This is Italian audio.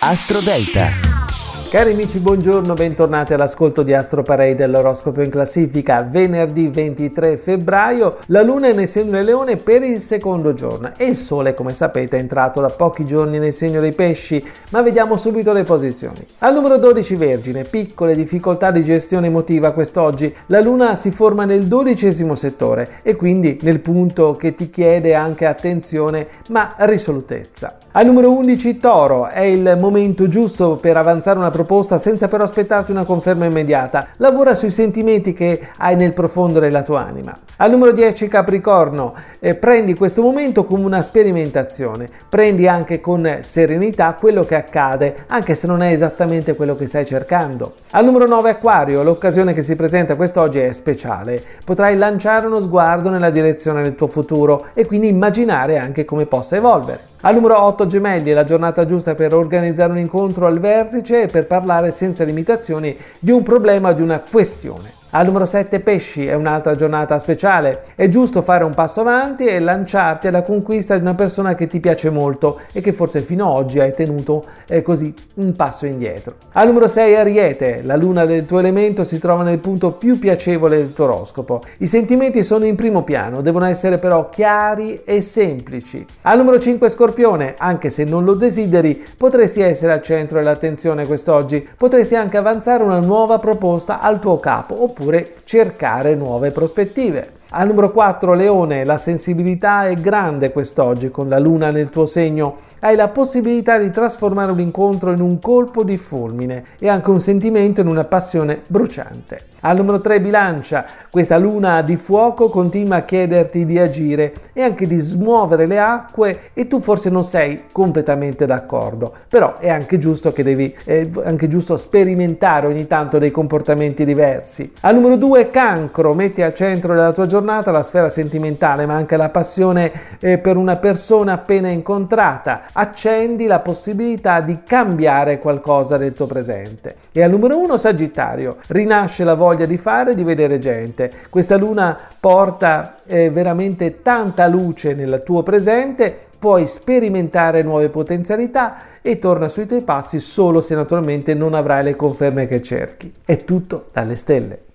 Astro Delta. Cari amici, buongiorno, bentornati all'ascolto di Astro Parade dell'oroscopo in classifica. Venerdì 23 febbraio, la luna è nel segno del leone per il secondo giorno e il sole, come sapete, è entrato da pochi giorni nel segno dei pesci, ma vediamo subito le posizioni. Al numero 12 Vergine, piccole difficoltà di gestione emotiva quest'oggi. La luna si forma nel dodicesimo settore e quindi nel punto che ti chiede anche attenzione ma risolutezza. Al numero 11 Toro, è il momento giusto per avanzare una proposta proposta senza però aspettarti una conferma immediata. Lavora sui sentimenti che hai nel profondo della tua anima. Al numero 10 Capricorno, eh, prendi questo momento come una sperimentazione. Prendi anche con serenità quello che accade, anche se non è esattamente quello che stai cercando. Al numero 9 Acquario, l'occasione che si presenta quest'oggi è speciale. Potrai lanciare uno sguardo nella direzione del tuo futuro e quindi immaginare anche come possa evolvere. Al numero 8 Gemelli è la giornata giusta per organizzare un incontro al vertice e per parlare senza limitazioni di un problema di una questione. Al numero 7 pesci è un'altra giornata speciale. È giusto fare un passo avanti e lanciarti alla conquista di una persona che ti piace molto e che forse fino ad oggi hai tenuto eh, così un passo indietro. Al numero 6 Ariete, la luna del tuo elemento si trova nel punto più piacevole del tuo oroscopo. I sentimenti sono in primo piano, devono essere però chiari e semplici. Al numero 5 Scorpione, anche se non lo desideri, potresti essere al centro dell'attenzione quest'oggi. Potresti anche avanzare una nuova proposta al tuo capo oppure oppure cercare nuove prospettive. Al numero 4 Leone, la sensibilità è grande quest'oggi con la luna nel tuo segno. Hai la possibilità di trasformare un incontro in un colpo di fulmine e anche un sentimento in una passione bruciante. Al numero 3 Bilancia, questa luna di fuoco continua a chiederti di agire e anche di smuovere le acque e tu forse non sei completamente d'accordo, però è anche giusto che devi è anche giusto sperimentare ogni tanto dei comportamenti diversi. Al numero 2 Cancro, metti al centro della tua giornata giornata la sfera sentimentale, ma anche la passione eh, per una persona appena incontrata. Accendi la possibilità di cambiare qualcosa del tuo presente. E al numero uno Sagittario, rinasce la voglia di fare di vedere gente. Questa luna porta eh, veramente tanta luce nel tuo presente, puoi sperimentare nuove potenzialità e torna sui tuoi passi solo se naturalmente non avrai le conferme che cerchi. È tutto dalle stelle.